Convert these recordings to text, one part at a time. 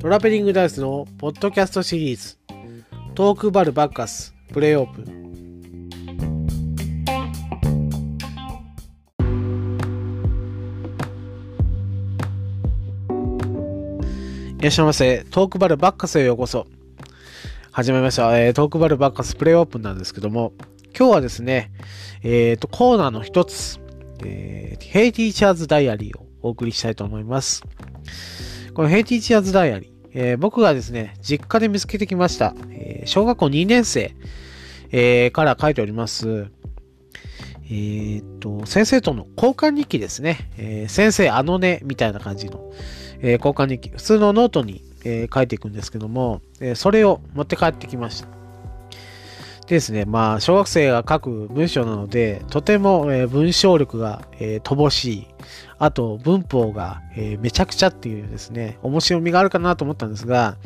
トラベリングダイスのポッドキャストシリーズトークバルバッカスプレイオープンいらっしゃいませ。トークバルバッカスへようこそ。始めました。えー、トークバルバッカスプレイオープンなんですけども、今日はですね、えっ、と、コーナーの一つ、えー、ヘイティーチャーズダイアリーをお送りしたいと思います。この Hey Teacher's Diary、えー僕がですね、実家で見つけてきました、えー小学校2年生、えーから書いております、えっと、先生との交換日記ですね。え先生、あのね、みたいな感じの、え交換日記。普通のノートに、え書いていくんですけども、えそれを持って帰ってきました。ですね、まあ、小学生が書く文章なので、とても、え文章力が、え乏しい。あと、文法が、えめちゃくちゃっていうですね、面白みがあるかなと思ったんですが、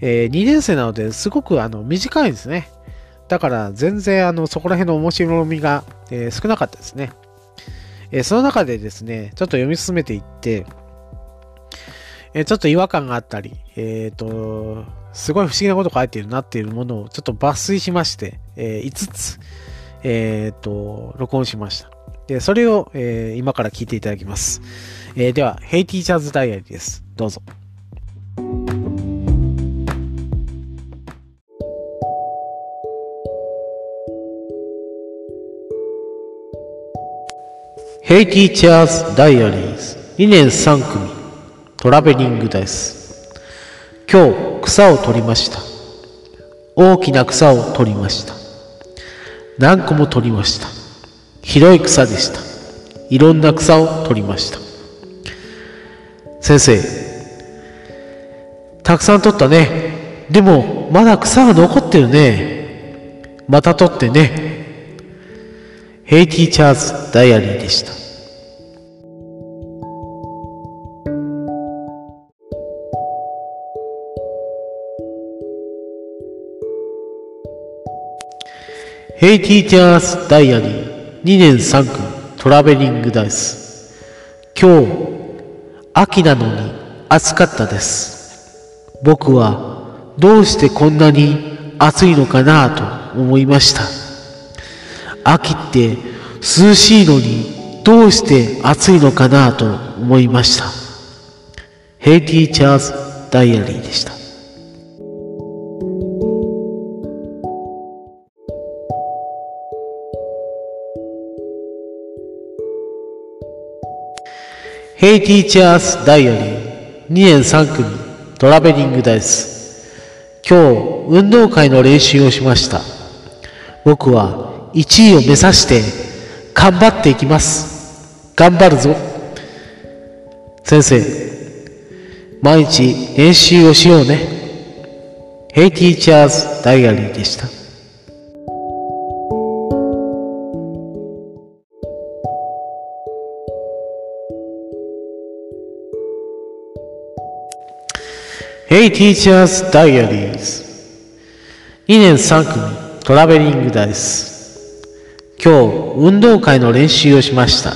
え2年生なのですごくあの短いんですね。だから全然あのそこら辺の面白みが、え少なかったですね。えその中でですね、ちょっと読み進めていって、えちょっと違和感があったり、えっ、と、すごい不思議なこと書いてるなっていうものをちょっと抜粋しまして、え5つ、えっ、と、録音しました。で、それを、えー今から聞いていただきます。えーでは、 Hey Teacher's Diary です。どうぞ。 Hey Teacher's Diaries 2年3組トラベリングです。今日草を取りました。大きな草を取りました。何個も取りました。広い草でした。いろんな草を取りました。先生、たくさん取ったね。でも、まだ草が残ってるね。また取ってね。ヘイティーチャーズダイアリーでした。ヘイティーチャーズダイアリー2年3組トラベリングダイス今日秋なのに暑かったです。僕はどうしてこんなに暑いのかなと思いました。秋って涼しいのにどうして暑いのかなと思いました。ヘイティーチャーズダイアリーでした。ヘイティーチャーズダイアリー2年3組トラベリングダイス今日運動会の練習をしました。僕は1位を目指して頑張っていきます。頑張るぞ。先生毎日練習をしようね。ヘイティーチャーズダイアリーでした。ヘイティーチャーズダイアリーズ2年3組トラベリングダイス今日運動会の練習をしました。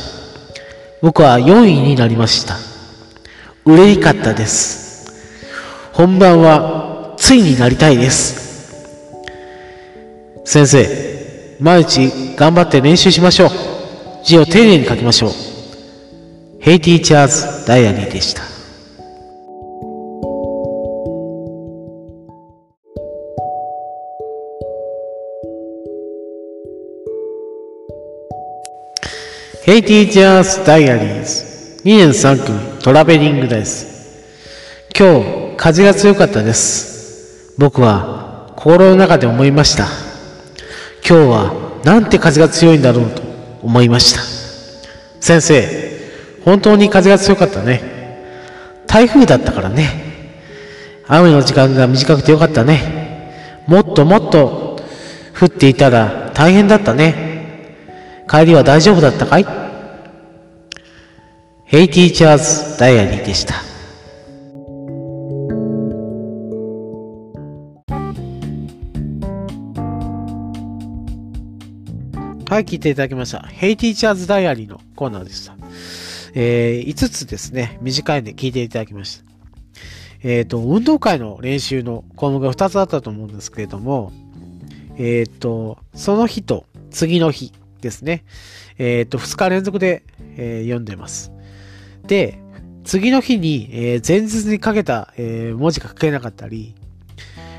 僕は4位になりました。嬉しかったです。本番はついになりたいです。先生毎日頑張って練習しましょう。字を丁寧に書きましょう。Hey Teacher's Diary でした。 Hey Teacher's Diaries 2年3組トラベリングです。今日風が強かったです。僕は心の中で思いました。今日はなんて風が強いんだろうと思いました。先生、本当に風が強かったね。台風だったからね。雨の時間が短くてよかったね。もっともっと降っていたら大変だったね。帰りは大丈夫だったかい？ヘイティーチャーズダイアリーでした。はい、聞いていただきました。ヘイティーチャーズダイアリーのコーナーでした。えー、5つですね、短いんで聞いていただきました。えっ、ー、と、運動会の練習の項目が2つあったと思うんですけれども、えっ、ー、と、その日と次の日ですね。えっ、と、2日連続で、え読んでます。で、次の日に、えー、前日にかけた、え、文字が書けなかったり、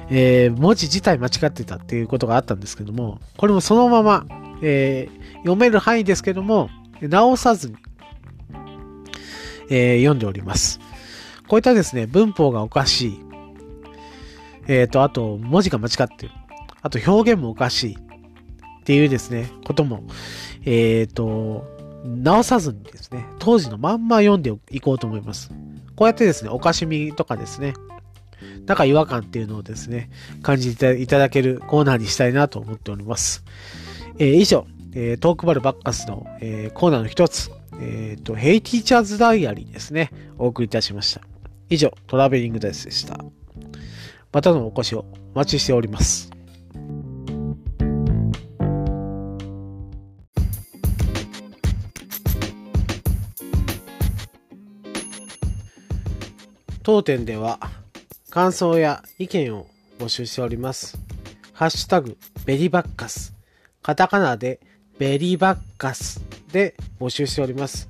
え、文字自体間違ってたっていうことがあったんですけども、これもそのまま、え読める範囲ですけども、直さずに、え読んでおります。こういったですね、文法がおかしい。えっ、と、あと、文字が間違ってる。あと、表現もおかしい。っていうですね、ことも、えっ、と、直さずにですね、当時のまんま読んでいこうと思います。こうやってですね、おかしみとかですね、なんか違和感っていうのをですね、感じていただけるコーナーにしたいなと思っております。えー、以上、えー、トークバルバッカスの、えー、コーナーの一つ、えっ、ー、と、ヘイティーチャーズダイアリーですね、お送りいたしました。以上、トラベリングダイスでした。またのお越しをお待ちしております。当店では感想や意見を募集しております。ハッシュタグベリバッカス。カタカナでベリバッカスで募集しております。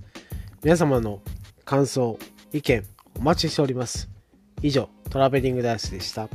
皆様の感想、意見お待ちしております。以上、トラベリングダイスでした。